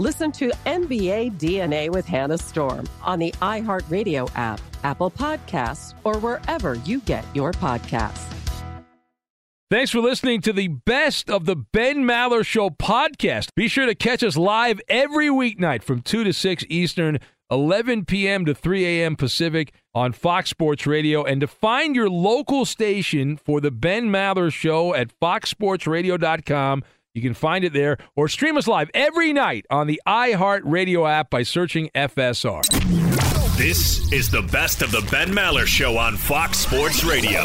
Listen to NBA DNA with Hannah Storm on the iHeartRadio app, Apple Podcasts, or wherever you get your podcasts. Thanks for listening to the best of the Ben Maller Show podcast. Be sure to catch us live every weeknight from 2 to 6 Eastern, 11 p.m. to 3 a.m. Pacific on Fox Sports Radio. And to find your local station for the Ben Maller Show at foxsportsradio.com, you can find it there or stream us live every night on the iHeartRadio app by searching FSR. This is the best of the Ben Maller Show on Fox Sports Radio.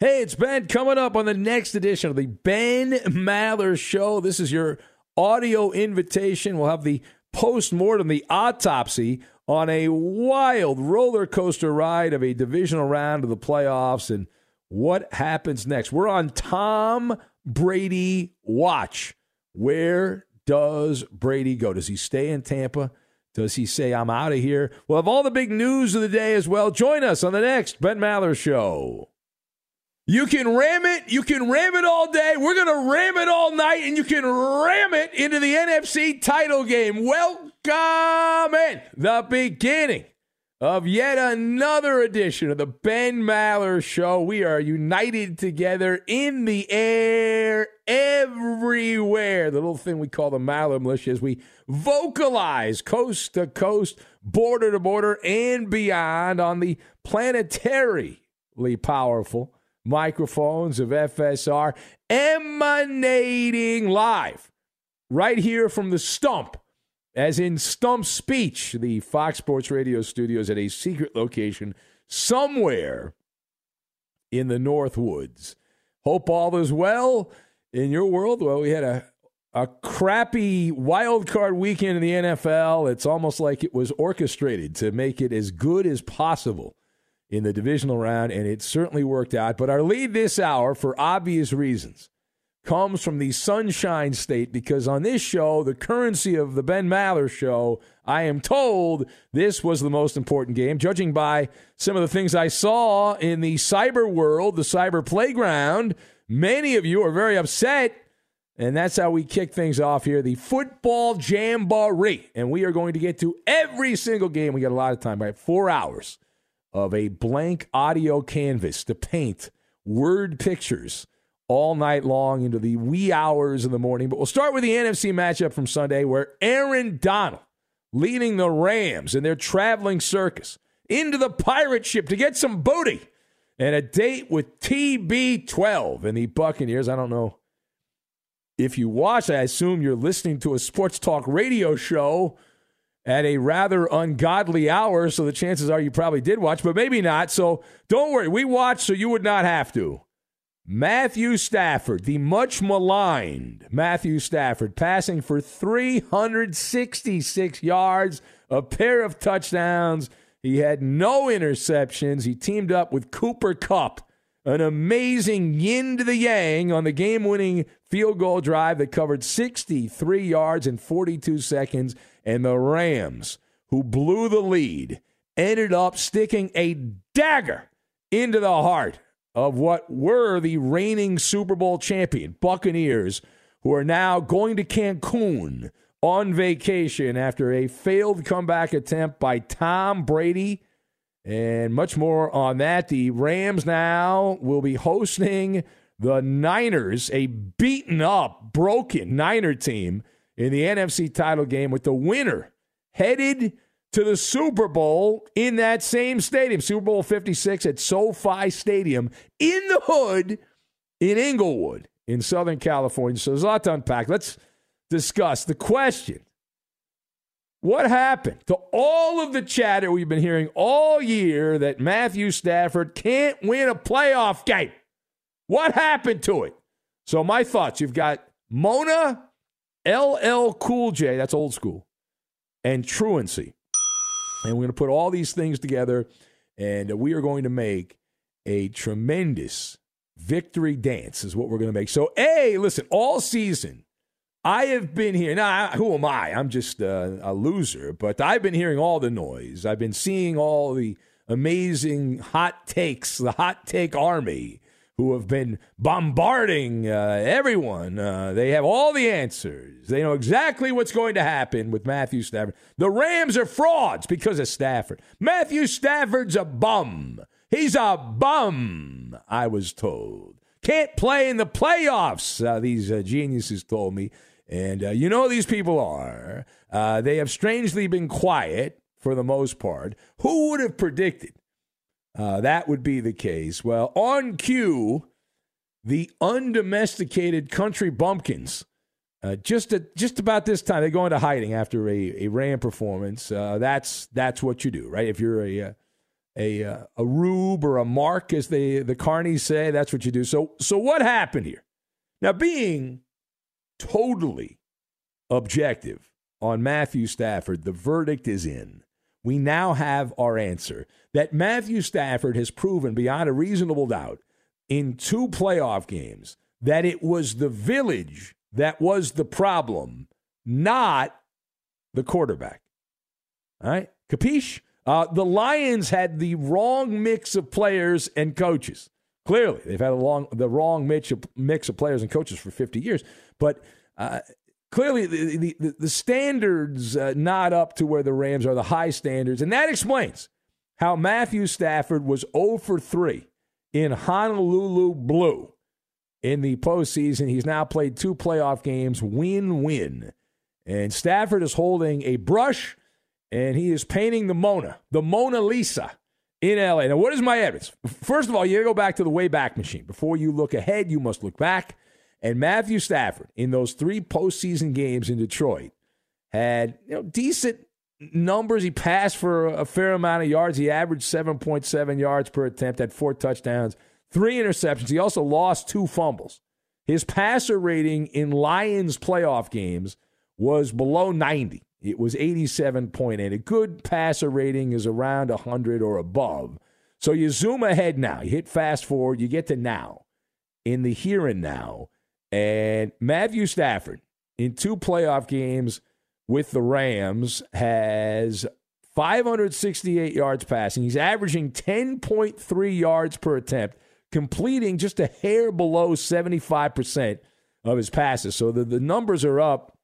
Hey, it's Ben coming up on the next edition of the Ben Maller Show. This is your audio invitation. We'll have the post mortem, the autopsy on a wild roller coaster ride of a divisional round of the playoffs and what happens next. We're on Tom Brady watch. Where does Brady go? Does he stay in Tampa? Does he say, I'm out of here? We'll have all the big news of the day as well. Join us on the next Ben Maller Show. You can ram it. You can ram it all day. We're going to ram it all night, and you can ram it into the NFC title game. Welcome in the beginning of yet another edition of the Ben Maller Show. We are united together in the air everywhere. The little thing we call the Maller Militia as we vocalize coast to coast, border to border, and beyond on the planetarily powerful microphones of FSR emanating live right here from the stump as in Stump Speech, the Fox Sports Radio studios at a secret location somewhere in the North Woods. Hope all is well in your world. Well, we had a a crappy wild card weekend in the NFL. It's almost like it was orchestrated to make it as good as possible in the divisional round, and it certainly worked out. But our lead this hour, for obvious reasons, comes from the Sunshine State because on this show, the currency of the Ben Maller show, I am told this was the most important game, judging by some of the things I saw in the cyber world, the cyber playground. Many of you are very upset. And that's how we kick things off here the football jamboree. And we are going to get to every single game. We got a lot of time, right? Four hours of a blank audio canvas to paint word pictures all night long into the wee hours of the morning. But we'll start with the NFC matchup from Sunday, where Aaron Donald leading the Rams in their traveling circus into the pirate ship to get some booty and a date with TB12 and the Buccaneers. I don't know if you watch, I assume you're listening to a sports talk radio show at a rather ungodly hour, so the chances are you probably did watch, but maybe not. So don't worry, we watched so you would not have to. Matthew Stafford, the much maligned Matthew Stafford, passing for 366 yards, a pair of touchdowns. He had no interceptions. He teamed up with Cooper Kupp, an amazing yin to the yang on the game winning field goal drive that covered 63 yards in 42 seconds. And the Rams, who blew the lead, ended up sticking a dagger into the heart of what were the reigning Super Bowl champion Buccaneers, who are now going to Cancun on vacation after a failed comeback attempt by Tom Brady. And much more on that. The Rams now will be hosting the Niners, a beaten up, broken Niner team in the NFC title game with the winner headed to the Super Bowl in that same stadium, Super Bowl 56 at SoFi Stadium in the hood in Inglewood in Southern California. So there's a lot to unpack. Let's discuss the question what happened to all of the chatter we've been hearing all year that Matthew Stafford can't win a playoff game? What happened to it? So, my thoughts you've got Mona, LL Cool J, that's old school, and truancy. And we're going to put all these things together, and we are going to make a tremendous victory dance, is what we're going to make. So, A, listen, all season, I have been here. Now, who am I? I'm just uh, a loser, but I've been hearing all the noise. I've been seeing all the amazing hot takes, the hot take army who have been bombarding uh, everyone. Uh, they have all the answers. They know exactly what's going to happen with Matthew Stafford. The Rams are frauds because of Stafford. Matthew Stafford's a bum. He's a bum, I was told. Can't play in the playoffs, uh, these uh, geniuses told me. And uh, you know these people are. Uh, they have strangely been quiet for the most part. Who would have predicted uh, that would be the case. Well, on cue, the undomesticated country bumpkins. Uh, just at, just about this time, they go into hiding after a, a Ram performance. Uh, that's that's what you do, right? If you're a uh, a a, uh, a rube or a mark, as they the carnies say, that's what you do. So so what happened here? Now, being totally objective on Matthew Stafford, the verdict is in we now have our answer that Matthew Stafford has proven beyond a reasonable doubt in two playoff games that it was the village that was the problem, not the quarterback. All right? Capiche? Uh, the Lions had the wrong mix of players and coaches. Clearly, they've had a long, the wrong mix of, mix of players and coaches for 50 years. But uh, clearly the, the, the standards uh, not up to where the Rams are, the high standards. And that explains how Matthew Stafford was 0 for 3 in Honolulu Blue in the postseason. He's now played two playoff games, win win. And Stafford is holding a brush and he is painting the Mona, the Mona Lisa in LA. Now, what is my evidence? First of all, you go back to the Wayback Machine. Before you look ahead, you must look back. And Matthew Stafford, in those three postseason games in Detroit, had you know decent numbers. He passed for a fair amount of yards. He averaged 7.7 yards per attempt, had four touchdowns, three interceptions. He also lost two fumbles. His passer rating in Lions playoff games was below 90. It was 87.8. A good passer rating is around 100 or above. So you zoom ahead now. You hit fast forward. You get to now. In the here and now, and Matthew Stafford, in two playoff games with the Rams, has 568 yards passing. He's averaging 10.3 yards per attempt, completing just a hair below 75% of his passes. So the, the numbers are up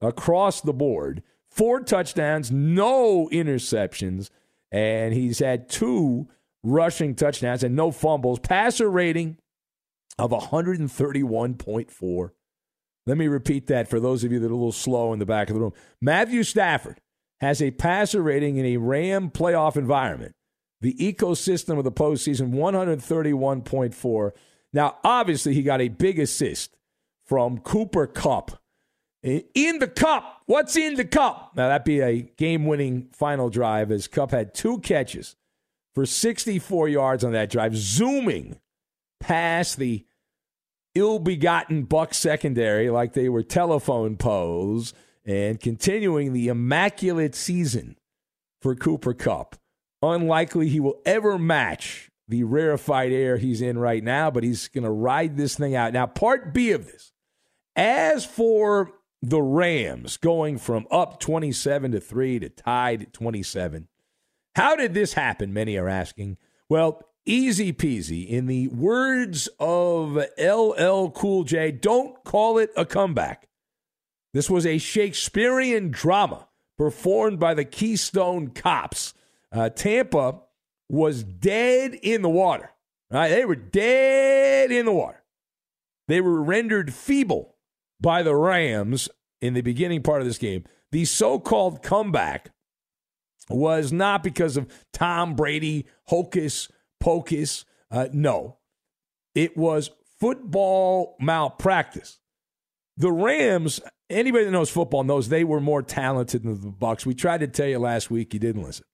across the board. Four touchdowns, no interceptions, and he's had two rushing touchdowns and no fumbles. Passer rating of 131.4. Let me repeat that for those of you that are a little slow in the back of the room. Matthew Stafford has a passer rating in a Ram playoff environment, the ecosystem of the postseason, 131.4. Now, obviously, he got a big assist from Cooper Kupp. In the cup. What's in the cup? Now, that'd be a game winning final drive as Kupp had two catches for 64 yards on that drive, zooming past the ill begotten Buck secondary like they were telephone poles and continuing the immaculate season for Cooper Kupp. Unlikely he will ever match the rarefied air he's in right now, but he's going to ride this thing out. Now, part B of this. As for the Rams going from up 27 to 3 to tied at 27, how did this happen? Many are asking. Well, easy peasy. In the words of LL Cool J, don't call it a comeback. This was a Shakespearean drama performed by the Keystone Cops. Uh, Tampa was dead in the water. Right? They were dead in the water. They were rendered feeble by the Rams in the beginning part of this game. The so called comeback was not because of Tom Brady, hocus pocus. Uh, no, it was football malpractice. The Rams, anybody that knows football knows they were more talented than the Bucks. We tried to tell you last week, you didn't listen.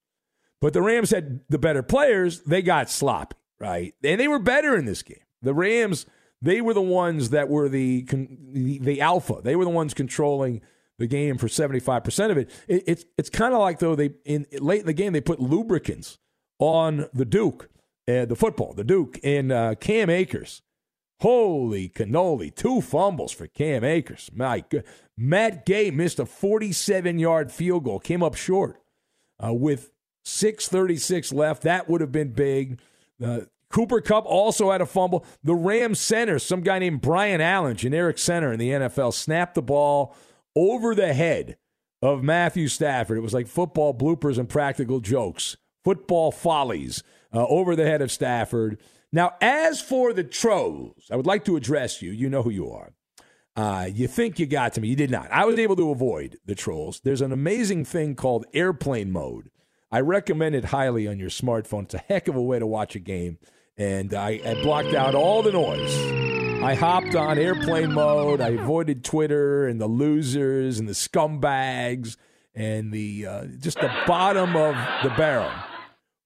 But the Rams had the better players. They got sloppy, right? And they were better in this game. The Rams, they were the ones that were the the, the alpha. They were the ones controlling the game for 75% of it. it it's it's kind of like though they in late in the game they put lubricants on the Duke, uh, the football, the Duke and uh, Cam Akers. Holy cannoli, two fumbles for Cam Akers. My good. Matt Gay missed a 47-yard field goal, came up short uh, with 636 left. That would have been big. Uh, Cooper Kupp also had a fumble. The Rams center, some guy named Brian Allen, generic center in the NFL, snapped the ball over the head of Matthew Stafford. It was like football bloopers and practical jokes, football follies uh, over the head of Stafford. Now, as for the trolls, I would like to address you. You know who you are. Uh, you think you got to me. You did not. I was able to avoid the trolls. There's an amazing thing called airplane mode. I recommend it highly on your smartphone. It's a heck of a way to watch a game. And I, I blocked out all the noise. I hopped on airplane mode. I avoided Twitter and the losers and the scumbags and the uh, just the bottom of the barrel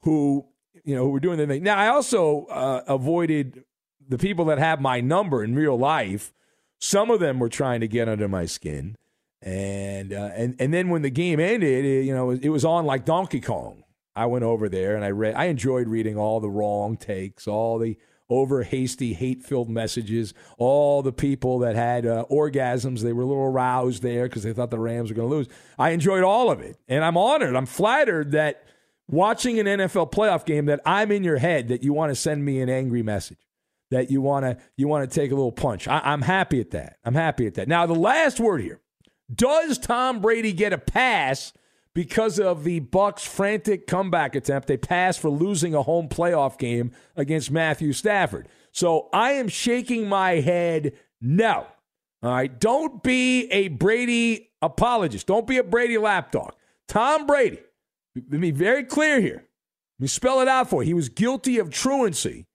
who you know who were doing the thing. Now I also uh, avoided the people that have my number in real life. Some of them were trying to get under my skin, and uh, and and then when the game ended, it, you know, it was on like Donkey Kong. I went over there and I read. I enjoyed reading all the wrong takes, all the over hasty, hate filled messages, all the people that had uh, orgasms. They were a little aroused there because they thought the Rams were going to lose. I enjoyed all of it, and I'm honored. I'm flattered that watching an NFL playoff game that I'm in your head that you want to send me an angry message that you want to you want to take a little punch. I, am happy at that. I'm happy at that. Now the last word here: Does Tom Brady get a pass because of the Bucks' frantic comeback attempt? They pass for losing a home playoff game against Matthew Stafford. So I am shaking my head. No. All right. Don't be a Brady apologist. Don't be a Brady lapdog. Tom Brady let me be very clear here. Let me spell it out for you. He was guilty of truancy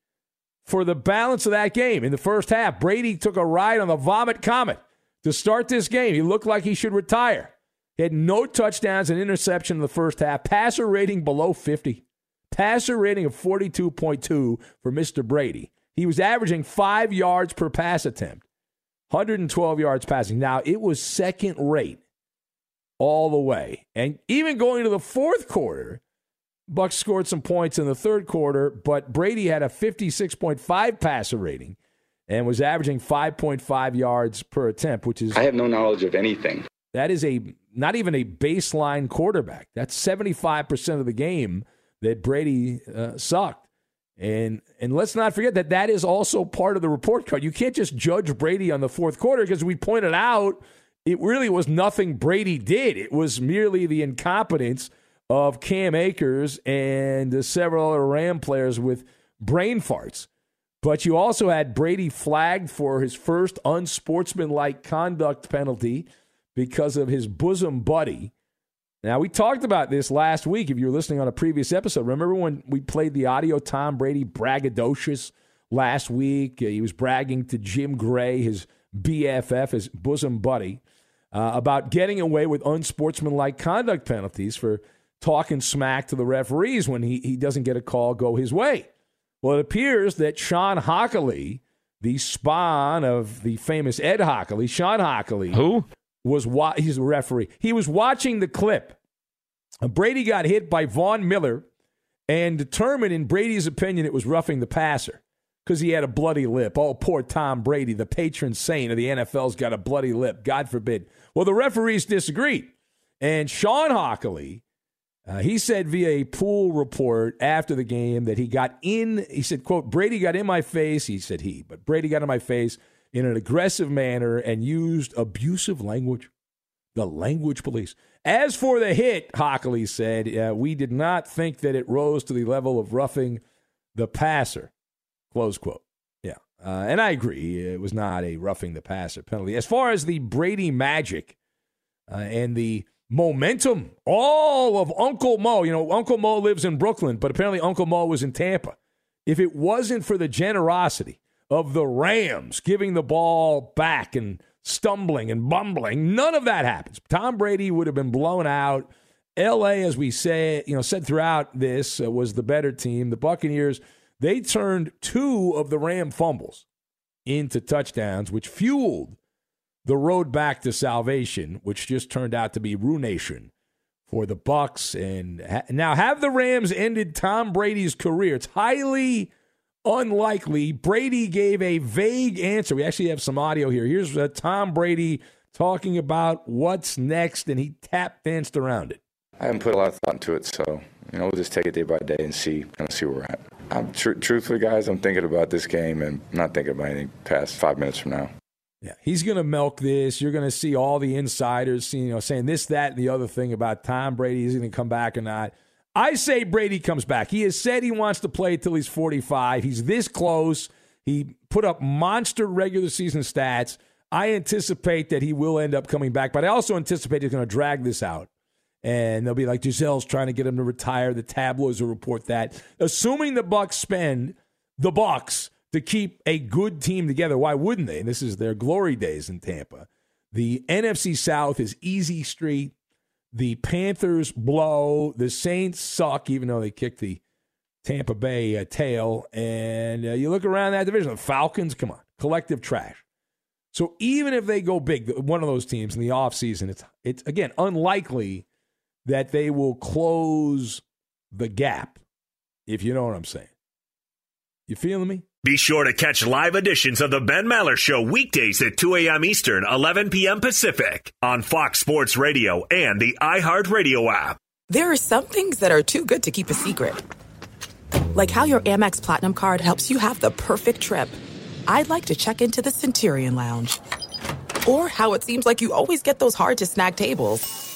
for the balance of that game. In the first half, Brady took a ride on the Vomit Comet to start this game. He looked like he should retire. He had no touchdowns and interception in the first half. Passer rating below 50. Passer rating of 42.2 for Mr. Brady. He was averaging five yards per pass attempt, 112 yards passing. Now, it was second rate all the way. And even going to the fourth quarter, Bucks scored some points in the third quarter, but Brady had a 56.5 passer rating and was averaging 5.5 yards per attempt, which is I have no knowledge of anything. That is a not even a baseline quarterback. That's 75% of the game that Brady uh, sucked. And and let's not forget that that is also part of the report card. You can't just judge Brady on the fourth quarter because we pointed out it really was nothing Brady did. It was merely the incompetence of Cam Akers and several other Ram players with brain farts. But you also had Brady flagged for his first unsportsmanlike conduct penalty because of his bosom buddy. Now, we talked about this last week. If you were listening on a previous episode, remember when we played the audio Tom Brady braggadocious last week? Uh, he was bragging to Jim Gray, his BFF, his bosom buddy, uh, about getting away with unsportsmanlike conduct penalties for talking smack to the referees when he, he doesn't get a call go his way. Well, it appears that Shawn Hochuli, the spawn of the famous Ed Hochuli, Shawn Hochuli, who was wa- he's a referee. He was watching the clip. Brady got hit by Von Miller and determined, in Brady's opinion, it was roughing the passer because he had a bloody lip. Oh, poor Tom Brady, the patron saint of the NFL's got a bloody lip. God forbid. Well, the referees disagreed. And Shawn Hochuli, uh, he said via a pool report after the game that he got in, he said, quote, Brady got in my face. He said he, but Brady got in my face in an aggressive manner and used abusive language. The language police. As for the hit, Hochuli said, uh, we did not think that it rose to the level of roughing the passer. Close quote. Yeah. Uh, and I agree. It was not a roughing the passer penalty. As far as the Brady magic uh, and the momentum, all of Uncle Mo, you know, Uncle Mo lives in Brooklyn, but apparently Uncle Mo was in Tampa. If it wasn't for the generosity of the Rams giving the ball back and stumbling and bumbling, none of that happens. Tom Brady would have been blown out. LA, as we say, you know, said throughout this, uh, was the better team. The Buccaneers they turned two of the Ram fumbles into touchdowns, which fueled the road back to salvation, which just turned out to be ruination for the Bucks. And ha- now, have the Rams ended Tom Brady's career? It's highly unlikely. Brady gave a vague answer. We actually have some audio here. Here's uh, Tom Brady talking about what's next, and he tap danced around it. I haven't put a lot of thought into it, so you know we'll just take it day by day and see kind of see where we're at. I'm tr- truthfully, guys, I'm thinking about this game and not thinking about anything past five minutes from now. Yeah, he's going to milk this. You're going to see all the insiders, you know, saying this, that, and the other thing about Tom Brady. Is going to come back or not? I say Brady comes back. He has said he wants to play till he's 45. He's this close. He put up monster regular season stats. I anticipate that he will end up coming back, but I also anticipate he's going to drag this out and they'll be like Gisele's trying to get him to retire. The tabloids will report that. Assuming the Bucks spend the Bucks to keep a good team together, why wouldn't they? And this is their glory days in Tampa. The NFC South is easy street. The Panthers blow. The Saints suck, even though they kicked the Tampa Bay uh, tail. And uh, you look around that division, the Falcons, come on, collective trash. So even if they go big, one of those teams in the offseason, it's it's again unlikely that they will close the gap, if you know what I'm saying. You feeling me? Be sure to catch live editions of the Ben Maller Show weekdays at 2 a.m. Eastern, 11 p.m. Pacific on Fox Sports Radio and the iHeartRadio app. There are some things that are too good to keep a secret. Like how your Amex Platinum card helps you have the perfect trip. I'd like to check into the Centurion Lounge. Or how it seems like you always get those hard to snag tables.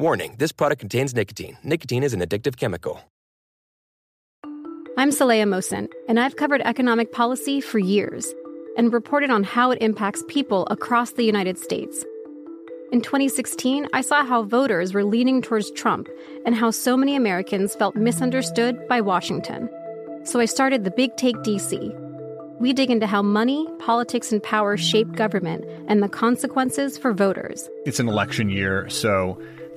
Warning this product contains nicotine. Nicotine is an addictive chemical. I'm Saleha Mohsin, and I've covered economic policy for years and reported on how it impacts people across the United States. In 2016, I saw how voters were leaning towards Trump and how so many Americans felt misunderstood by Washington. So I started the Big Take DC. We dig into how money, politics, and power shape government and the consequences for voters. It's an election year, so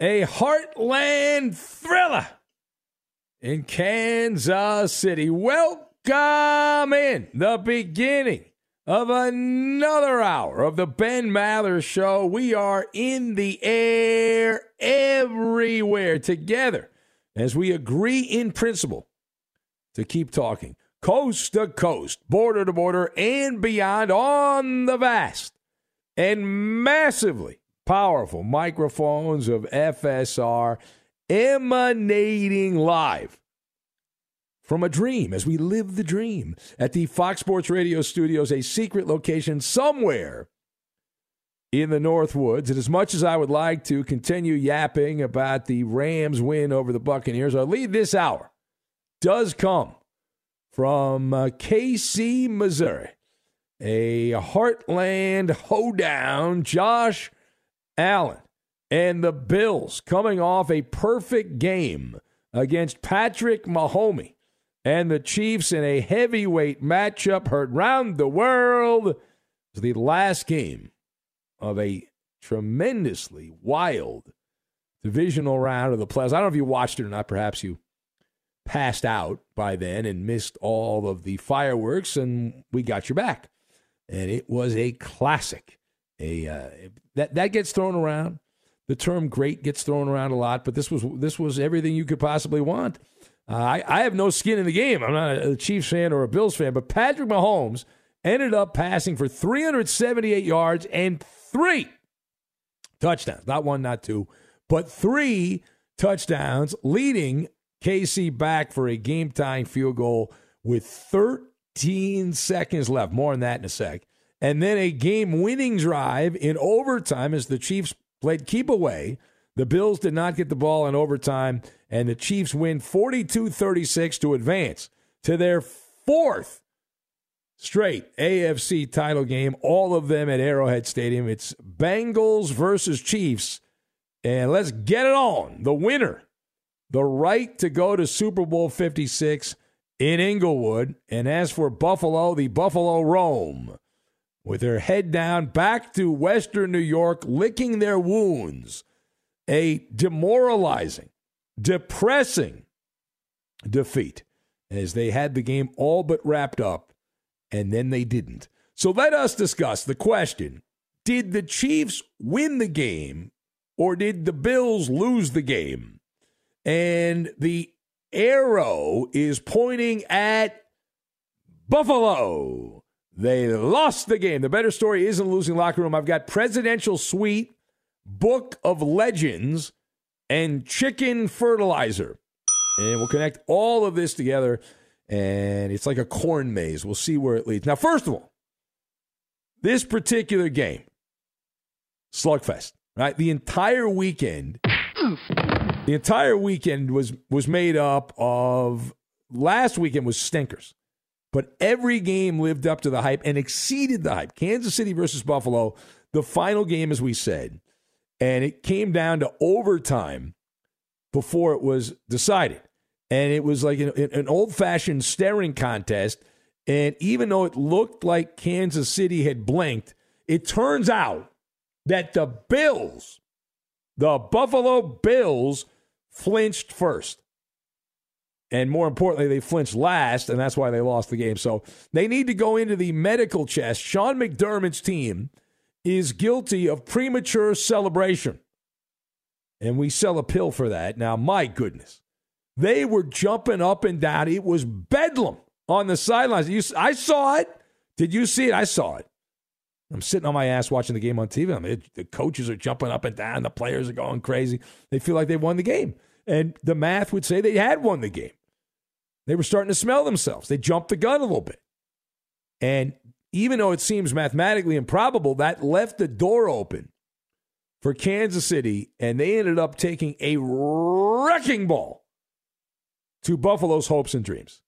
A Heartland thriller in Kansas City. Welcome in the beginning of another hour of the Ben Maller Show. We are in the air everywhere together as we agree in principle to keep talking coast to coast, border to border, and beyond on the vast and massively powerful microphones of FSR emanating live from a dream as we live the dream at the Fox Sports Radio studios, a secret location somewhere in the North Woods. And as much as I would like to continue yapping about the Rams win over the Buccaneers, our lead this hour does come from uh, KC, Missouri. A heartland hoedown. Josh Allen and the Bills coming off a perfect game against Patrick Mahomes and the Chiefs in a heavyweight matchup heard round the world. The last game of a tremendously wild divisional round of the playoffs. I don't know if you watched it or not. Perhaps you passed out by then and missed all of the fireworks, and we got your back. And it was a classic a uh, that that gets thrown around. The term "great" gets thrown around a lot, but this was this was everything you could possibly want. Uh, I I have no skin in the game. I'm not a Chiefs fan or a Bills fan, but Patrick Mahomes ended up passing for 378 yards and three touchdowns. Not one, not two, but three touchdowns, leading KC back for a game tying field goal with 13 seconds left. More on that in a sec and then a game winning drive in overtime as the Chiefs played keep away. The Bills did not get the ball in overtime, and the Chiefs win 42 36 to advance to their fourth straight AFC title game, all of them at Arrowhead Stadium. It's Bengals versus Chiefs. And let's get it on. The winner, the right to go to Super Bowl 56 in Inglewood. And as for Buffalo, the Buffalo roam with their head down back to Western New York, licking their wounds. A demoralizing, depressing defeat as they had the game all but wrapped up, and then they didn't. So let us discuss the question Did the Chiefs win the game, or did the Bills lose the game? And the arrow is pointing at Buffalo. They lost the game. The better story isn't losing locker room. I've got presidential suite, book of legends, and chicken fertilizer. And we'll connect all of this together. And it's like a corn maze. We'll see where it leads. Now, first of all, this particular game, slugfest, right? The entire weekend, the entire weekend was was made up of. Last weekend was stinkers, but every game lived up to the hype and exceeded the hype. Kansas City versus Buffalo, the final game, as we said, and it came down to overtime before it was decided and it was like an, an old fashioned staring contest. And even though it looked like Kansas City had blinked, it turns out that the Bills, the Buffalo Bills, flinched first. And more importantly, they flinched last, and that's why they lost the game. So they need to go into the medical chest. Sean McDermott's team is guilty of premature celebration. And we sell a pill for that. Now, my goodness. They were jumping up and down. It was bedlam on the sidelines. You, I saw it. Did you see it? I saw it. I'm sitting on my ass watching the game on TV. I mean, the coaches are jumping up and down. The players are going crazy. They feel like they won the game. And the math would say they had won the game. They were starting to smell themselves. They jumped the gun a little bit. And even though it seems mathematically improbable, that left the door open for Kansas City, and they ended up taking a wrecking ball to Buffalo's hopes and dreams.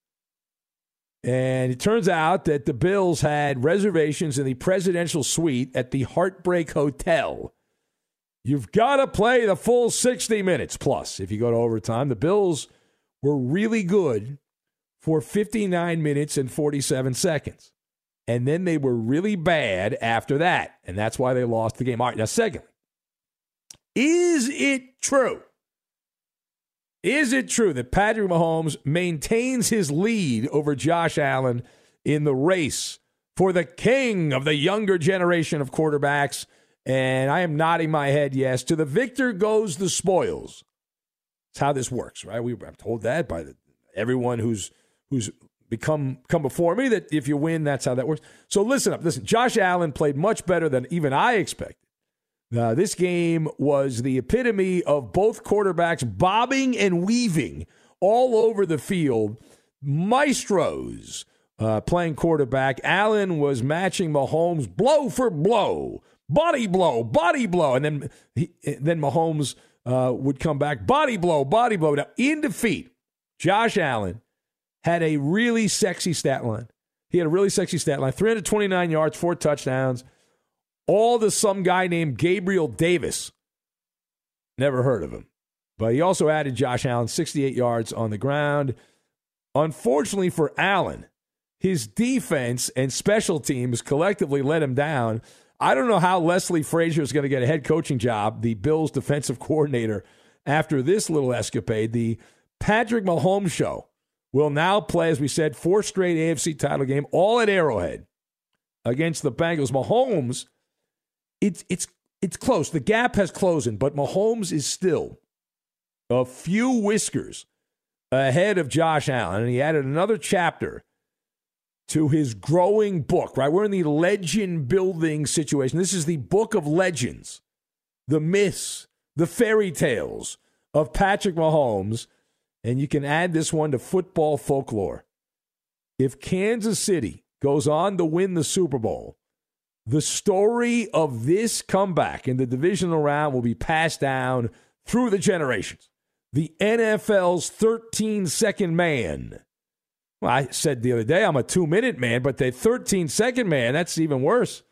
And it turns out that the Bills had reservations in the presidential suite at the Heartbreak Hotel. You've got to play the full 60 minutes plus if you go to overtime. The Bills were really good for 59 minutes and 47 seconds. And then they were really bad after that. And that's why they lost the game. All right, now, secondly, is it true is it true that Patrick Mahomes maintains his lead over Josh Allen in the race for the king of the younger generation of quarterbacks? And I am nodding my head yes. To the victor goes the spoils. That's how this works, right? We, I'm told that by the, everyone who's who's become come before me that if you win, that's how that works. So listen up, listen. Josh Allen played much better than even I expected. This game was the epitome of both quarterbacks bobbing and weaving all over the field. Maestros uh, playing quarterback. Allen was matching Mahomes blow for blow, body blow, body blow, and then he, then Mahomes uh, would come back body blow, body blow. Now in defeat, Josh Allen had a really sexy stat line. He had a really sexy stat line: 329 yards, four touchdowns all to some guy named Gabriel Davis. Never heard of him. But he also added Josh Allen 68 yards on the ground. Unfortunately for Allen, his defense and special teams collectively let him down. I don't know how Leslie Frazier is going to get a head coaching job, the Bills defensive coordinator, after this little escapade. The Patrick Mahomes show will now play, as we said, four straight AFC title game, all at Arrowhead against the Bengals. Mahomes it's it's it's close. The gap has closed, but Mahomes is still a few whiskers ahead of Josh Allen, and he added another chapter to his growing book. Right, we're in the legend building situation. This is the book of legends, the myths, the fairy tales of Patrick Mahomes, and you can add this one to football folklore. If Kansas City goes on to win the Super Bowl, the story of this comeback in the divisional round will be passed down through the generations. The NFL's 13 second man. Well, I said the other day I'm a two minute man, but the 13 second man, that's even worse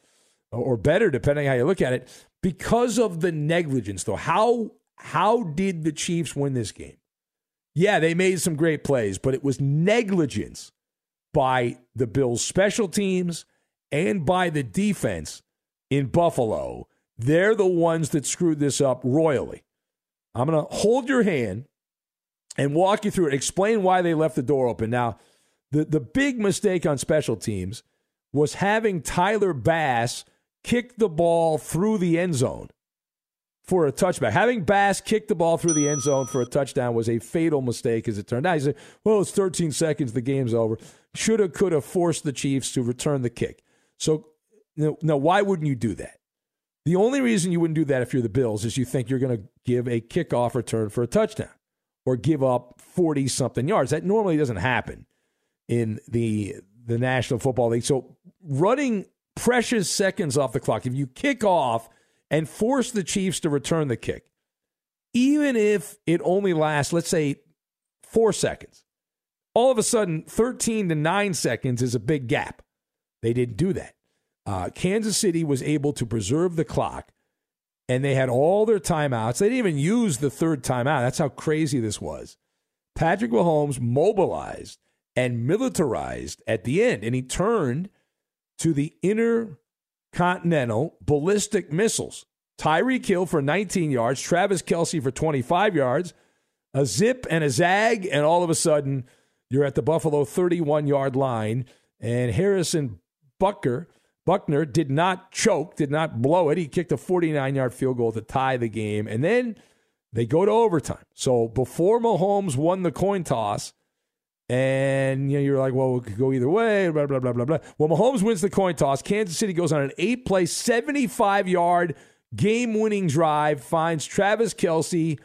or better, depending how you look at it, because of the negligence, though. How, how did the Chiefs win this game? Yeah, they made some great plays, but it was negligence by the Bills' special teams and by the defense in Buffalo. They're the ones that screwed this up royally. I'm going to hold your hand and walk you through it, explain why they left the door open. Now, the, the big mistake on special teams was having Tyler Bass kick the ball through the end zone for a touchback. Having Bass kick the ball through the end zone for a touchdown was a fatal mistake, as it turned out. He said, well, it's 13 seconds, the game's over. Should have, could have forced the Chiefs to return the kick. So, now, why wouldn't you do that? The only reason you wouldn't do that if you're the Bills is you think you're going to give a kickoff return for a touchdown or give up 40 something yards. That normally doesn't happen in the the National Football League. So running precious seconds off the clock, if you kick off and force the Chiefs to return the kick, even if it only lasts, let's say, four seconds, all of a sudden, 13 to nine seconds is a big gap. They didn't do that. Uh, Kansas City was able to preserve the clock, and they had all their timeouts. They didn't even use the third timeout. That's how crazy this was. Patrick Mahomes mobilized and militarized at the end, and he turned to the inner Continental ballistic missiles. Tyreek Hill for 19 yards, Travis Kelce for 25 yards, a zip and a zag, and all of a sudden you're at the Buffalo 31 yard line. And Harrison Butker, Buckner did not choke, did not blow it. He kicked a 49 yard field goal to tie the game. And then they go to overtime. So before Mahomes won the coin toss, and you know, you're like, well, it could go either way, blah, blah, blah, blah, blah. Well, Mahomes wins the coin toss. Kansas City goes on an eight play, 75 yard game winning drive, finds Travis Kelce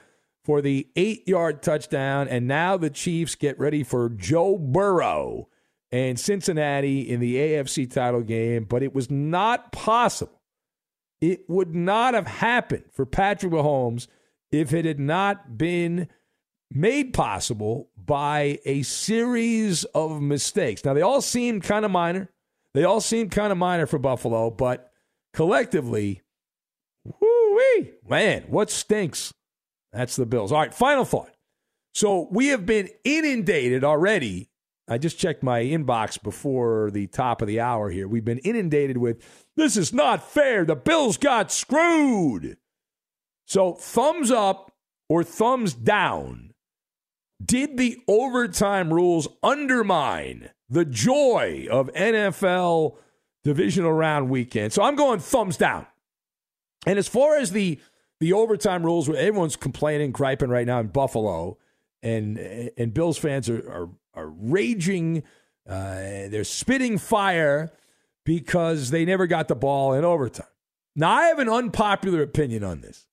for the eight yard touchdown. And now the Chiefs get ready for Joe Burrow and Cincinnati in the AFC title game. But it was not possible. It would not have happened for Patrick Mahomes if it had not been made possible by a series of mistakes. Now, they all seem kind of minor. They all seem kind of minor for Buffalo, but collectively, whoo man, what stinks? That's the Bills. All right, final thought. So we have been inundated already. I just checked my inbox before the top of the hour here. We've been inundated with this is not fair. The Bills got screwed. So thumbs up or thumbs down did the overtime rules undermine the joy of NFL divisional round weekend? So I'm going thumbs down. And as far as the the overtime rules, everyone's complaining, griping right now in Buffalo, and and Bills fans are are, are raging. Uh, they're spitting fire because they never got the ball in overtime. Now I have an unpopular opinion on this.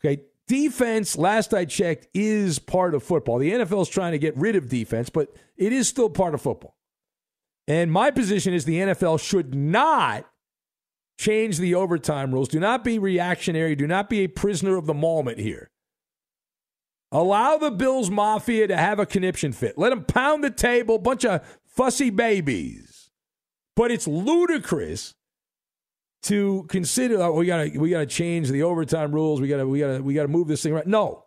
Okay, Defense, last I checked, is part of football. The NFL is trying to get rid of defense, but it is still part of football. And my position is the NFL should not change the overtime rules. Do not be reactionary. Do not be a prisoner of the moment here. Allow the Bills Mafia to have a conniption fit. Let them pound the table, bunch of fussy babies. But it's ludicrous to consider oh, we got to we got to change the overtime rules. We got to we got to we got to move this thing right. No.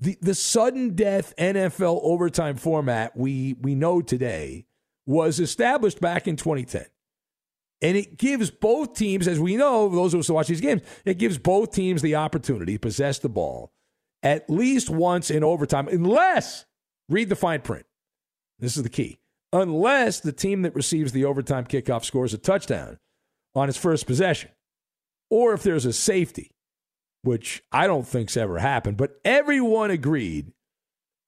The the sudden death NFL overtime format we we know today was established back in 2010. And it gives both teams, as we know, those of us who watch these games, it gives both teams the opportunity to possess the ball at least once in overtime, unless, read the fine print. This is the key. Unless the team that receives the overtime kickoff scores a touchdown on his first possession, or if there's a safety, which I don't think's ever happened. But everyone agreed.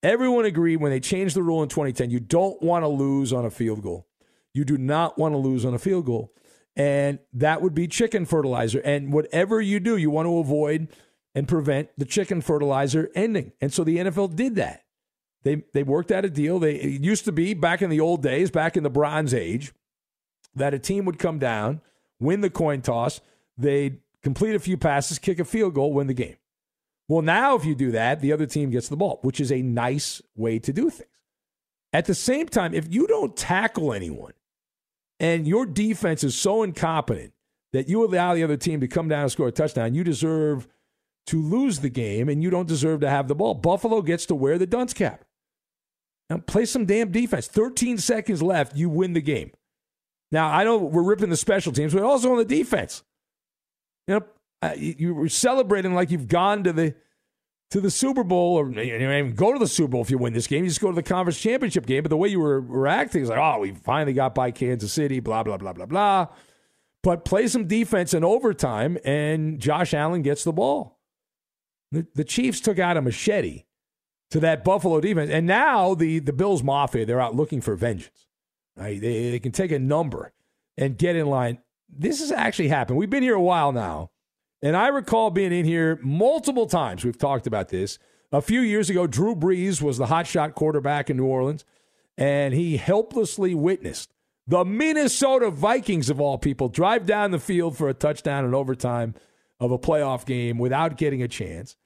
Everyone agreed when they changed the rule in 2010. You don't want to lose on a field goal. You do not want to lose on a field goal. And that would be chicken fertilizer. And whatever you do, you want to avoid and prevent the chicken fertilizer ending. And so the NFL did that. They, they worked out a deal. They, it used to be back in the old days, back in the Bronze Age, that a team would come down – win the coin toss, they'd complete a few passes, kick a field goal, win the game. Well, now if you do that, the other team gets the ball, which is a nice way to do things. At the same time, if you don't tackle anyone and your defense is so incompetent that you allow the other team to come down and score a touchdown, you deserve to lose the game and you don't deserve to have the ball. Buffalo gets to wear the dunce cap. Now play some damn defense. 13 seconds left, you win the game. Now, I know we're ripping the special teams, but also on the defense. You know, uh, you were celebrating like you've gone to the to the Super Bowl, or you don't even go to the Super Bowl if you win this game. You just go to the conference championship game. But the way you were, were acting is like, oh, we finally got by Kansas City, blah, blah, blah, blah, blah. But play some defense in overtime, and Josh Allen gets the ball. The, the Chiefs took out a machete to that Buffalo defense. And now the, the Bills Mafia, they're out looking for vengeance. Right? They, they can take a number and get in line. This has actually happened. We've been here a while now. And I recall being in here multiple times. We've talked about this. A few years ago, Drew Brees was the hotshot quarterback in New Orleans, and he helplessly witnessed the Minnesota Vikings, of all people, drive down the field for a touchdown in overtime of a playoff game without getting a chance.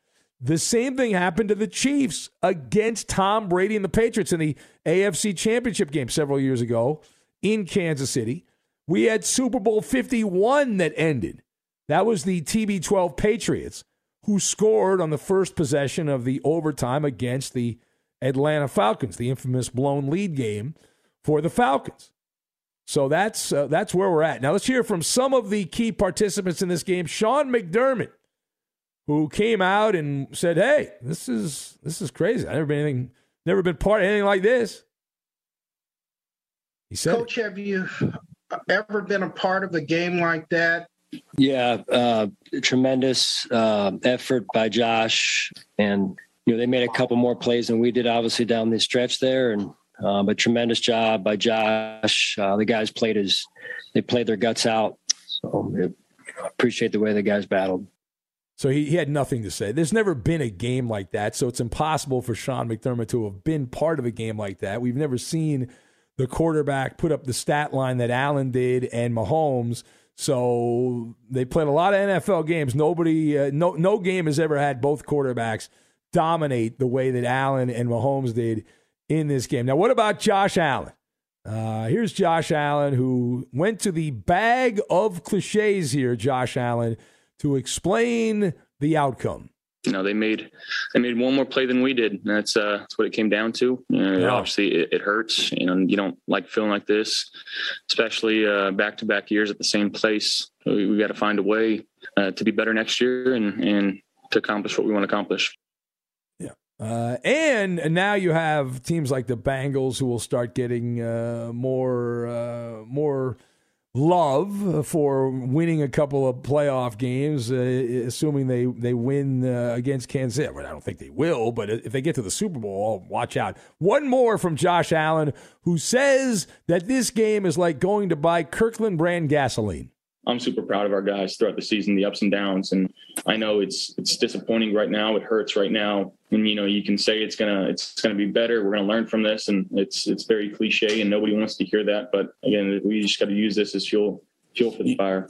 The same thing happened to the Chiefs against Tom Brady and the Patriots in the AFC Championship game several years ago in Kansas City. We had Super Bowl 51 that ended. That was the TB12 Patriots who scored on the first possession of the overtime against the Atlanta Falcons, the infamous blown lead game for the Falcons. So that's uh, that's where we're at. Now let's hear from some of the key participants in this game. Sean McDermott who came out and said, "Hey, this is this is crazy. I never been anything, never been part of anything like this." He said, "Coach, have you ever been a part of a game like that?" Yeah, uh, tremendous uh, effort by Josh, and you know they made a couple more plays than we did, obviously down the stretch there, and um, a tremendous job by Josh. Uh, the guys played as they played their guts out. So it, appreciate the way the guys battled. So he, he had nothing to say. There's never been a game like that, so it's impossible for Sean McDermott to have been part of a game like that. We've never seen the quarterback put up the stat line that Allen did and Mahomes. So they played a lot of NFL games. Nobody, uh, no, no game has ever had both quarterbacks dominate the way that Allen and Mahomes did in this game. Now, what about Josh Allen? Uh, here's Josh Allen, who went to the bag of cliches here. Josh Allen to explain the outcome. You know, they made they made one more play than we did. That's uh, that's what it came down to. You know, yeah. Obviously, it, it, hurts. You know, you don't like feeling like this, especially back to back years at the same place. We, we got to find a way uh, to be better next year and and to accomplish what we want to accomplish. Yeah, uh, and now you have teams like the Bengals who will start getting uh, more uh, more love for winning a couple of playoff games, uh, assuming they they win uh, against Kansas City. I don't think they will, but if they get to the Super Bowl, watch out. One more from Josh Allen, who says that this game is like going to buy Kirkland brand gasoline. I'm super proud of our guys throughout the season, the ups and downs. And I know it's it's disappointing right now. It hurts right now. And you know, you can say it's gonna it's gonna be better. We're gonna learn from this, and it's it's very cliche, and nobody wants to hear that. But again, we just got to use this as fuel fuel for the fire.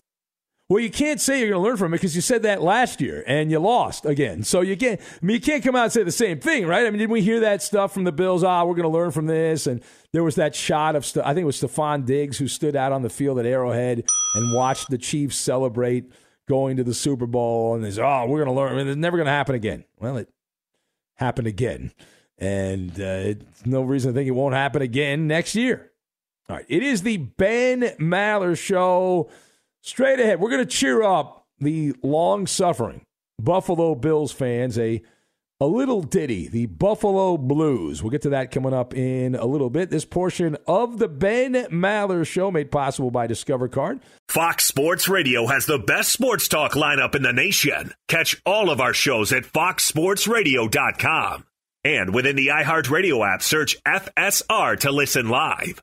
Well, you can't say you're going to learn from it because you said that last year and you lost again. So you can't. I mean, you can't come out and say the same thing, right? I mean, didn't we hear that stuff from the Bills? Ah, we're going to learn from this, and there was that shot of I think it was Stefon Diggs who stood out on the field at Arrowhead and watched the Chiefs celebrate going to the Super Bowl, and they said, "Oh, we're going to learn. I mean, it's never going to happen again." Well, it happened again, and uh, it's no reason to think it won't happen again next year. All right, it is the Ben Maller Show. Straight ahead, we're going to cheer up the long suffering Buffalo Bills fans. A a little ditty, the Buffalo Blues. We'll get to that coming up in a little bit. This portion of the Ben Maller Show made possible by Discover Card. Fox Sports Radio has the best sports talk lineup in the nation. Catch all of our shows at foxsportsradio.com. And within the iHeartRadio app, search FSR to listen live.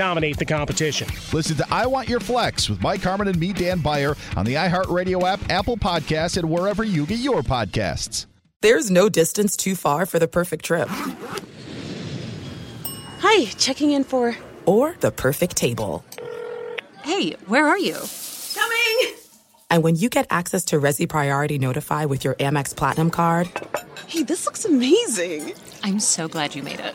dominate the competition. Listen to I Want Your Flex with Mike Harmon and me, Dan Beyer, on the iHeartRadio app, Apple Podcasts, and wherever you get your podcasts. There's no distance too far for the perfect trip. Hi, checking in for. Or the perfect table. Hey, where are you? Coming! And when you get access to Resy Priority Notify with your Amex Platinum card, Hey, this looks amazing! I'm so glad you made it.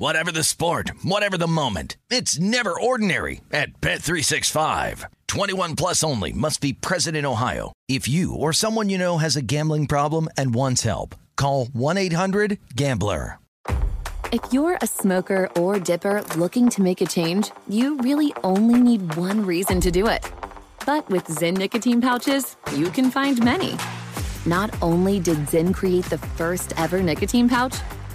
Whatever the sport, whatever the moment. It's never ordinary at Bet365. 21 plus only must be present in Ohio. If you or someone you know has a gambling problem and wants help, call 1-800-GAMBLER. If you're a smoker or dipper looking to make a change, you really only need one reason to do it. But with Zyn nicotine pouches, you can find many. Not only did Zyn create the first ever nicotine pouch,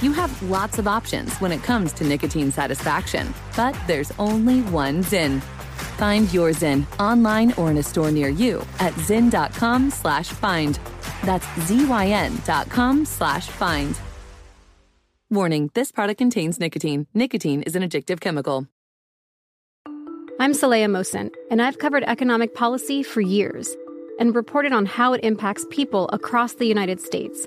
You have lots of options when it comes to nicotine satisfaction, but there's only one Zyn. Find your Zyn online or in a store near you at zyn.com slash find. That's Z-Y-N dot com slash find. Warning, this product contains nicotine. Nicotine is an addictive chemical. I'm Saleha Mohsin, and I've covered economic policy for years and reported on how it impacts people across the United States.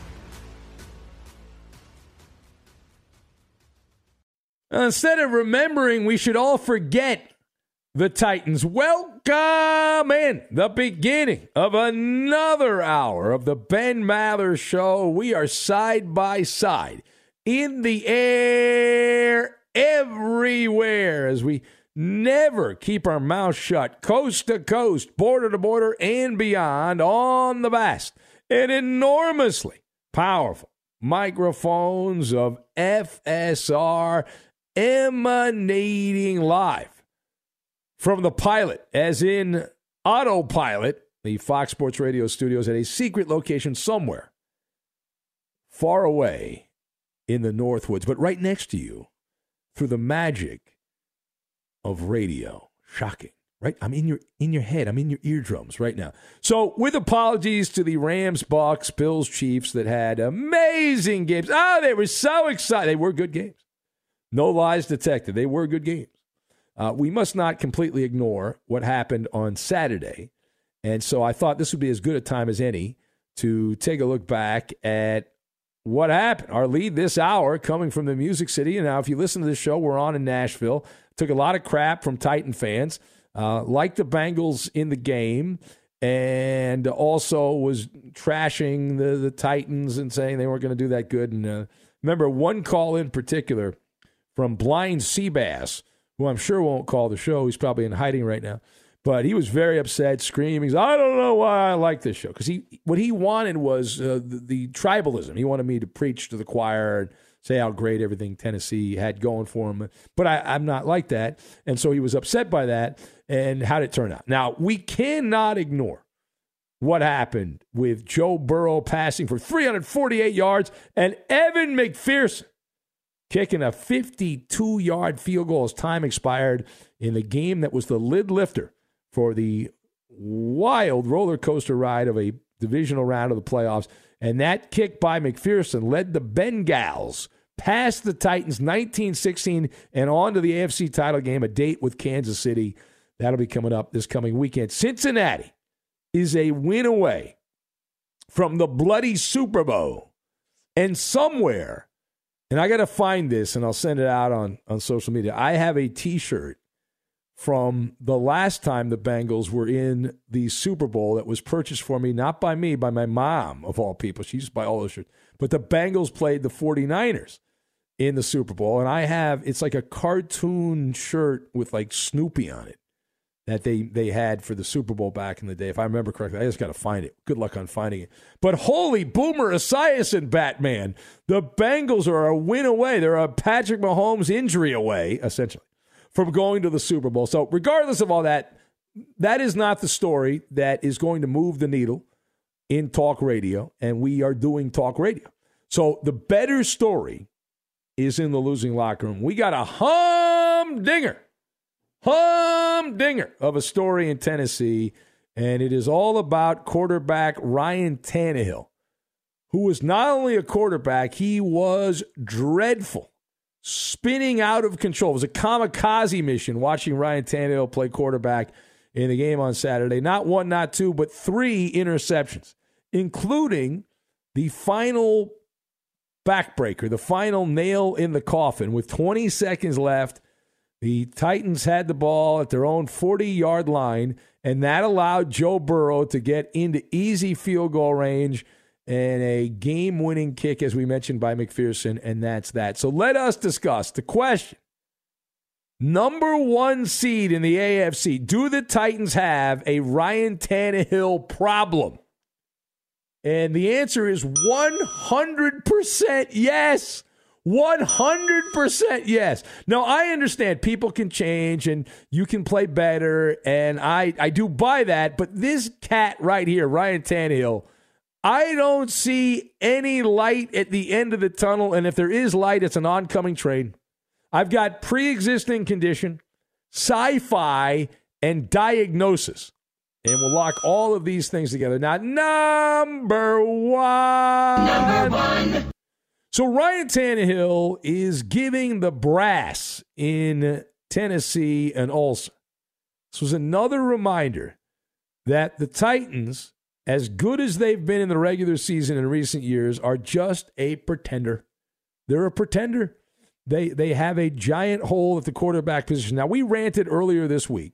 Instead of remembering, we should all forget the Titans. Welcome in the beginning of another hour of the Ben Maller Show. We are side by side in the air everywhere as we never keep our mouth shut, coast to coast, border to border, and beyond on the vast and enormously powerful microphones of FSR emanating live from the pilot, as in autopilot, the Fox Sports Radio studios at a secret location somewhere far away in the Northwoods, but right next to you through the magic of radio. Shocking, right? I'm in your in your head. I'm in your eardrums right now. So, with apologies to the Rams, Bucks, Bills, Chiefs that had amazing games. Oh, they were so excited. They were good games. No lies detected. They were good games. Uh, we must not completely ignore what happened on Saturday. And so I thought this would be as good a time as any to take a look back at what happened. Our lead this hour coming from the Music City. And now, if you listen to the show, we're on in Nashville. Took a lot of crap from Titan fans, uh, like the Bengals in the game, and also was trashing the, the Titans and saying they weren't going to do that good. And uh, remember, one call in particular from Blind Seabass, who I'm sure won't call the show. He's probably in hiding right now. But he was very upset, screaming, I don't know why I like this show. Because he, what he wanted was uh, the, the, tribalism. He wanted me to preach to the choir and say how great everything Tennessee had going for him. But I, I'm not like that. And so he was upset by that. And how did it turn out? Now, we cannot ignore what happened with Joe Burrow passing for 348 yards and Evan McPherson kicking a 52 yard field goal as time expired in the game that was the lid lifter for the wild roller coaster ride of a divisional round of the playoffs. And that kick by McPherson led the Bengals past the Titans 19 16 and on to the AFC title game, a date with Kansas City. That'll be coming up this coming weekend. Cincinnati is a win away from the bloody Super Bowl. And somewhere, and I got to find this and I'll send it out on, on social media. I have a t shirt from the last time the Bengals were in the Super Bowl that was purchased for me, not by me, by my mom, of all people. She used to buy all those shirts. But the Bengals played the 49ers in the Super Bowl. And I have, it's like a cartoon shirt with like Snoopy on it that they, they had for the Super Bowl back in the day. If I remember correctly, I just got to find it. Good luck on finding it. But holy Boomer Esiason, Batman. The Bengals are a win away. They're a Patrick Mahomes injury away, essentially from going to the Super Bowl. So, regardless of all that, that is not the story that is going to move the needle in talk radio, and we are doing talk radio. So, the better story is in the losing locker room. We got a humdinger, humdinger of a story in Tennessee, and it is all about quarterback Ryan Tannehill, who was not only a quarterback, he was dreadful spinning out of control. It was a kamikaze mission watching Ryan Tannehill play quarterback in the game on Saturday. Not one, not two, but three interceptions, including the final backbreaker, the final nail in the coffin with 20 seconds left. The Titans had the ball at their own 40 yard line, and that allowed Joe Burrow to get into easy field goal range and a game winning kick, as we mentioned, by McPherson, and that's that. So let us discuss the question. Number one seed in the AFC. Do the Titans have a Ryan Tannehill problem? And the answer is 100% yes. 100% yes. Now, I understand people can change and you can play better, and I, I do buy that, but this cat right here, Ryan Tannehill, I don't see any light at the end of the tunnel. And if there is light, it's an oncoming train. I've got pre existing condition, sci fi, and diagnosis. And we'll lock all of these things together. Now, number one. Number one. So Ryan Tannehill is giving the brass in Tennessee an ulcer. This was another reminder that the Titans as good as they've been in the regular season in recent years, are just a pretender. They're a pretender. They they have a giant hole at the quarterback position. Now we ranted earlier this week,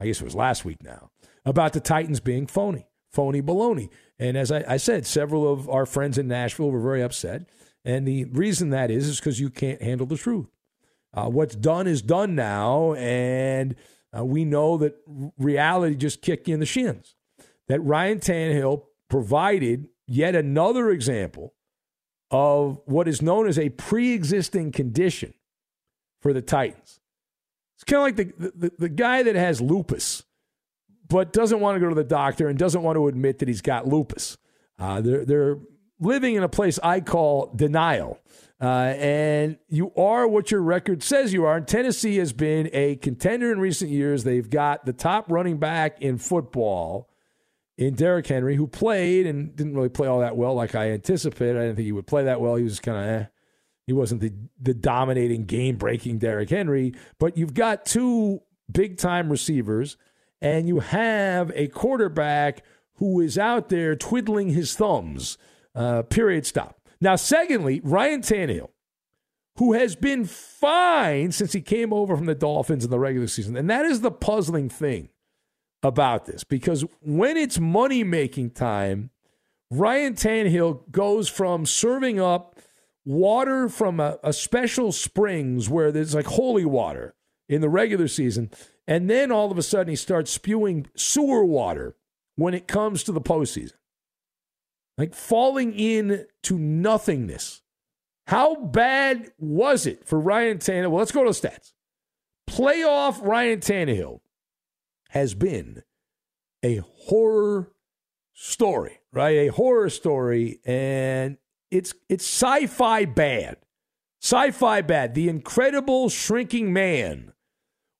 I guess it was last week now, about the Titans being phony, phony baloney. And as I, I said, several of our friends in Nashville were very upset. And the reason that is is because you can't handle the truth. Uh, what's done is done now, and uh, we know that reality just kicked you in the shins that Ryan Tannehill provided yet another example of what is known as a pre existing condition for the Titans. It's kind of like the, the, the, guy that has lupus, but doesn't want to go to the doctor and doesn't want to admit that he's got lupus. Uh, they're, they're living in a place I call denial. Uh, and you are what your record says you are. And Tennessee has been a contender in recent years. They've got the top running back in football in Derrick Henry, who played and didn't really play all that well like I anticipated. I didn't think he would play that well. He was kind of eh. He wasn't the, the dominating, game breaking Derrick Henry. But you've got two big time receivers, and you have a quarterback who is out there twiddling his thumbs. Uh, period. Stop. Now, secondly, Ryan Tannehill, who has been fine since he came over from the Dolphins in the regular season. And that is the puzzling thing about this because when it's money making time, Ryan Tannehill goes from serving up water from a, a, special springs where there's like holy water in the regular season, and then all of a sudden he starts spewing sewer water when it comes to the postseason. Like falling in to nothingness. How bad was it for Ryan Tannehill? Well, let's go to the stats. Playoff Ryan Tannehill has been a horror story, right? A horror story, and it's it's sci-fi bad. Sci-fi bad. The incredible shrinking man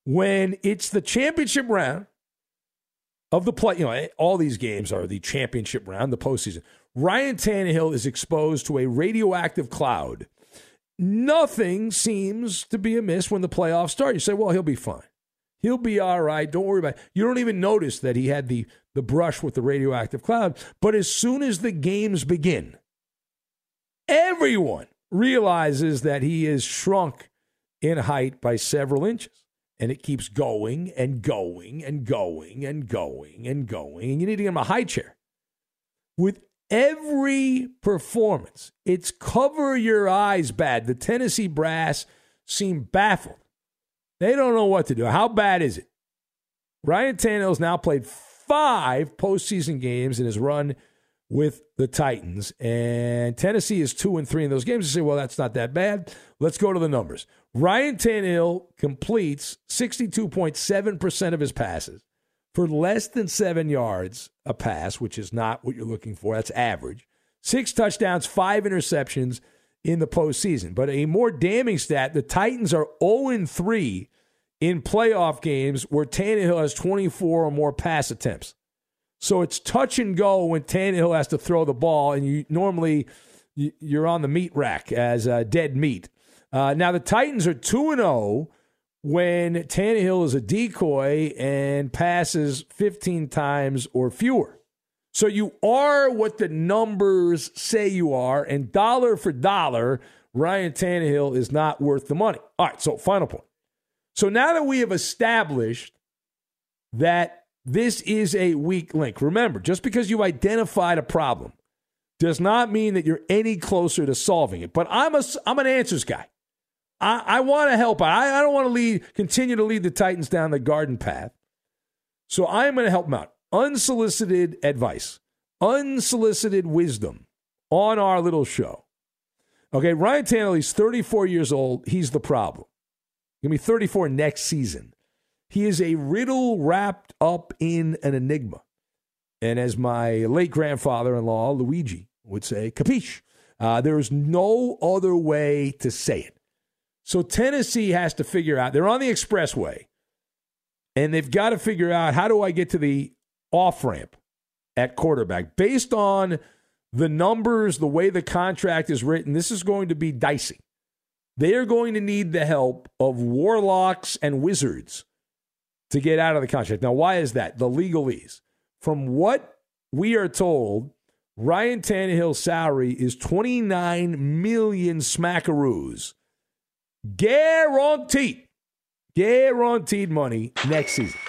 when it's the championship round of the play, you know, all these games are the championship round, the postseason. Ryan Tannehill is exposed to a radioactive cloud. Nothing seems to be amiss when the playoffs start. You say, well, he'll be fine. He'll be all right. Don't worry about it. You don't even notice that he had the, the brush with the radioactive cloud. But as soon as the games begin, everyone realizes that he is shrunk in height by several inches. And it keeps going and going and going and going and going. And you need to get him a high chair. With every performance, it's cover your eyes bad. The Tennessee brass seem baffled. They don't know what to do. How bad is it? Ryan Tannehill's now played five postseason games in his run with the Titans. And Tennessee is two and three in those games. You say, well, that's not that bad. Let's go to the numbers. Ryan Tannehill completes 62.7% of his passes for less than seven yards a pass, which is not what you're looking for. That's average. Six touchdowns, five interceptions in the postseason. But a more damning stat the Titans are 0 3 in playoff games where Tannehill has 24 or more pass attempts. So it's touch and go when Tannehill has to throw the ball, and you normally you're on the meat rack as uh, dead meat. Uh, now the Titans are two and zero oh when Tannehill is a decoy and passes 15 times or fewer. So you are what the numbers say you are, and dollar for dollar, Ryan Tannehill is not worth the money. All right, so final point. So now that we have established that this is a weak link. Remember, just because you identified a problem does not mean that you're any closer to solving it. But I'm a I'm an answers guy. I, I want to help out. I, I don't want to lead continue to lead the Titans down the garden path. So I'm going to help them out. Unsolicited advice, unsolicited wisdom on our little show. Okay, Ryan Tannehill, he's 34 years old. He's the problem. He'll be 34 next season. He is a riddle wrapped up in an enigma. And as my late grandfather in law, Luigi, would say, capiche. Uh, there's no other way to say it. So Tennessee has to figure out, they're on the expressway, and they've got to figure out how do I get to the off ramp at quarterback. Based on the numbers, the way the contract is written, this is going to be dicey. They are going to need the help of warlocks and wizards to get out of the contract. Now, why is that? The legalese. From what we are told, Ryan Tannehill's salary is 29 million smackaroos. Guaranteed. Guaranteed money next season.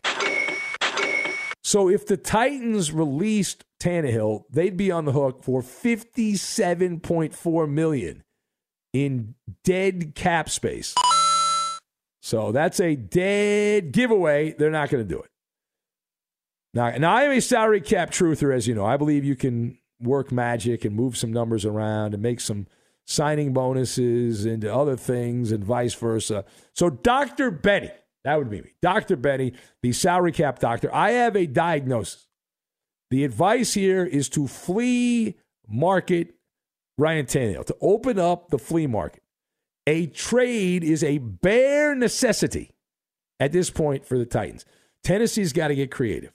So if the Titans released Tannehill, they'd be on the hook for 57.4 million in dead cap space. So that's a dead giveaway. They're not going to do it. Now, now, I am a salary cap truther, as you know. I believe you can work magic and move some numbers around and make some signing bonuses into other things and vice versa. So, Dr. Benny, that would be me. Dr. Benny, the salary cap doctor. I have a diagnosis. The advice here is to flea market Ryan Tannehill, to open up the flea market. A trade is a bare necessity at this point for the Titans. Tennessee's got to get creative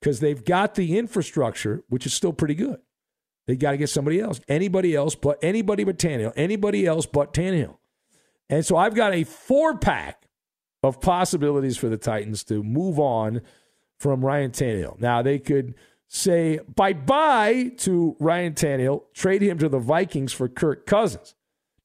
because they've got the infrastructure, which is still pretty good. They got to get somebody else, anybody else but anybody but Tannehill, anybody else but Tannehill. And so I've got a four pack of possibilities for the Titans to move on from Ryan Tannehill. Now they could say bye bye to Ryan Tannehill, trade him to the Vikings for Kirk Cousins.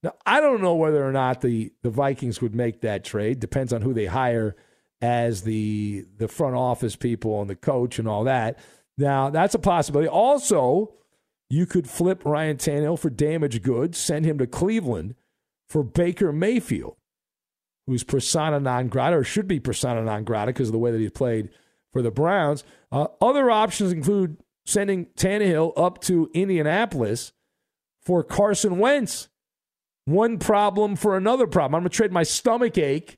Now, I don't know whether or not the, the Vikings would make that trade. Depends on who they hire as the the front office people and the coach and all that. Now, that's a possibility. Also, you could flip Ryan Tannehill for damaged goods, send him to Cleveland for Baker Mayfield, who's persona non grata, or should be persona non grata because of the way that he's played for the Browns. Uh, other options include sending Tannehill up to Indianapolis for Carson Wentz. One problem for another problem. I'm going to trade my stomach ache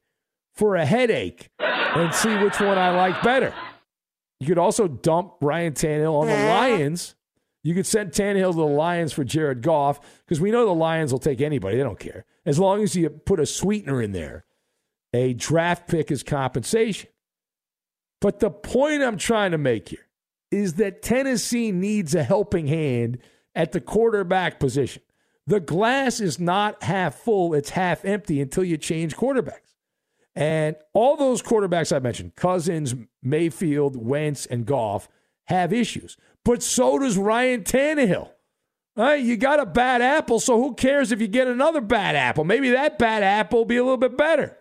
for a headache and see which one I like better. You could also dump Ryan Tannehill on the Lions. You could send Tannehill to the Lions for Jared Goff because we know the Lions will take anybody. They don't care. As long as you put a sweetener in there, a draft pick is compensation. But the point I'm trying to make here is that Tennessee needs a helping hand at the quarterback position. The glass is not half full, it's half empty until you change quarterbacks. And all those quarterbacks I mentioned, Cousins, Mayfield, Wentz, and Goff, have issues. But so does Ryan Tannehill. All right, you got a bad apple, so who cares if you get another bad apple? Maybe that bad apple will be a little bit better.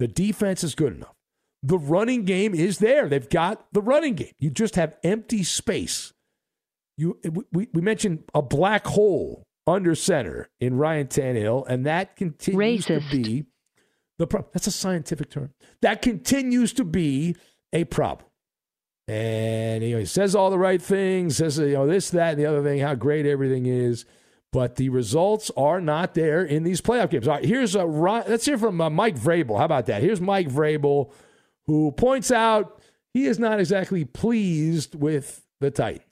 The defense is good enough. The running game is there. They've got the running game. You just have empty space. You we, we mentioned a black hole under center in Ryan Tannehill, and that continues Racist. to be the problem. That's a scientific term. That continues to be a problem. And you know, he says all the right things, says you know this, that, and the other thing, how great everything is, but the results are not there in these playoff games. All right, here's a let's hear from uh, Mike Vrabel. How about that? Here's Mike Vrabel, who points out he is not exactly pleased with the Titans.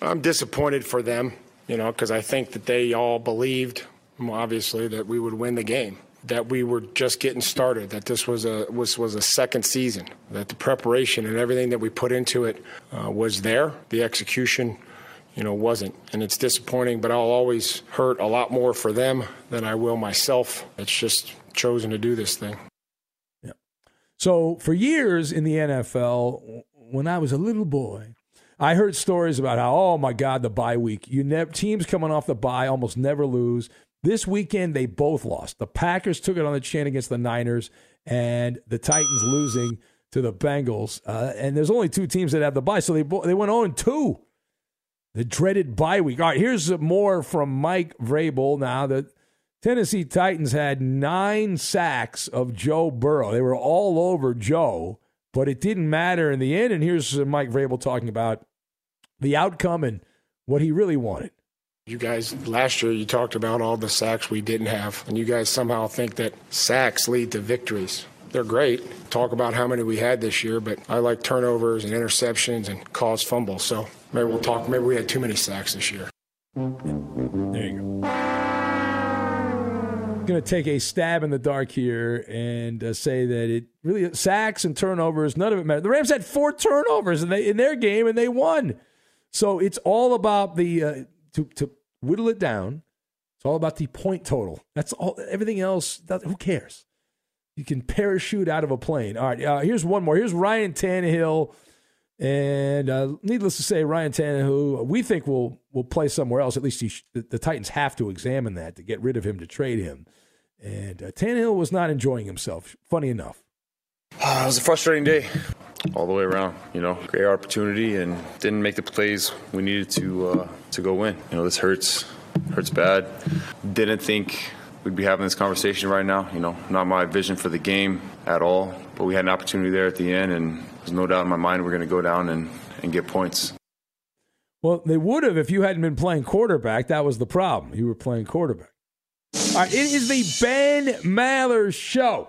I'm disappointed for them, you know, because I think that they all believed, obviously, that we would win the game that we were just getting started, that this was a was was a second season, that the preparation and everything that we put into it uh, was there. The execution, you know, wasn't, and it's disappointing. But I'll always hurt a lot more for them than I will myself. It's just chosen to do this thing. Yeah. So for years in the NFL, when I was a little boy. I heard stories about how, oh my God, the bye week. You never teams coming off the bye almost never lose. This weekend, they both lost. The Packers took it on the chin against the Niners, and the Titans losing to the Bengals. Uh, and there's only two teams that have the bye, so they they went 0 2. The dreaded bye week. All right, here's more from Mike Vrabel. Now the Tennessee Titans had nine sacks of Joe Burrow. They were all over Joe, but it didn't matter in the end. And here's Mike Vrabel talking about the outcome and what he really wanted. You guys, last year, you talked about all the sacks we didn't have, and you guys somehow think that sacks lead to victories. They're great. Talk about how many we had this year, but I like turnovers and interceptions and caused fumbles. So maybe we'll talk. Maybe we had too many sacks this year. There you go. I'm going to take a stab in the dark here and uh, say that it really sacks and turnovers, none of it mattered. The Rams had four turnovers in, they, in their game and they won. So it's all about the uh, to to whittle it down. It's all about the point total. That's all. Everything else, that, who cares? You can parachute out of a plane. All right. Uh, here's one more. Here's Ryan Tannehill, and uh, needless to say, Ryan Tannehill, we think will will play somewhere else. At least sh- the, the, Titans have to examine that to get rid of him to trade him. And uh, Tannehill was not enjoying himself. Funny enough. Uh, it was a frustrating day all the way around. You know, great opportunity and didn't make the plays we needed to uh, to go win. You know, this hurts, hurts bad. Didn't think we'd be having this conversation right now. You know, not my vision for the game at all. But we had an opportunity there at the end, and there's no doubt in my mind we're going to go down and, and get points. Well, they would have if you hadn't been playing quarterback. That was the problem. You were playing quarterback. All right, it is the Ben Maller Show.